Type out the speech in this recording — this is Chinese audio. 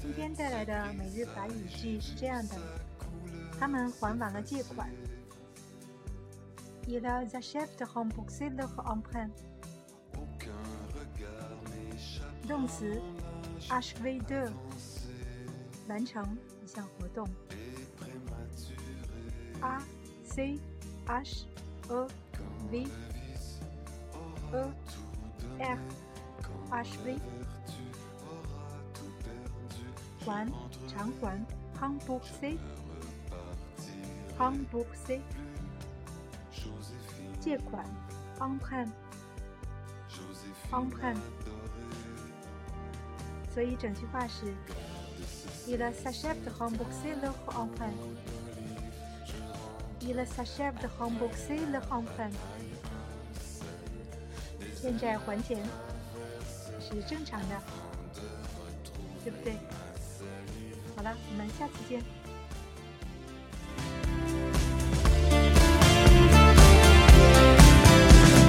今天带来的每日法语句是这样的：他们还完了借款。Ils achèvent de rembourser leurs emprunts。动词，achveer de，完成一项活动。A C A C H V E R A C H V 还偿还 rembourser rembourser 借款 emprunt emprunt 所以整句话是 Il s'achève de rembourser leur emprunt. Il s'achève de rembourser leur emprunt. 欠债还钱是正常的，对不对？好了，我们下次见。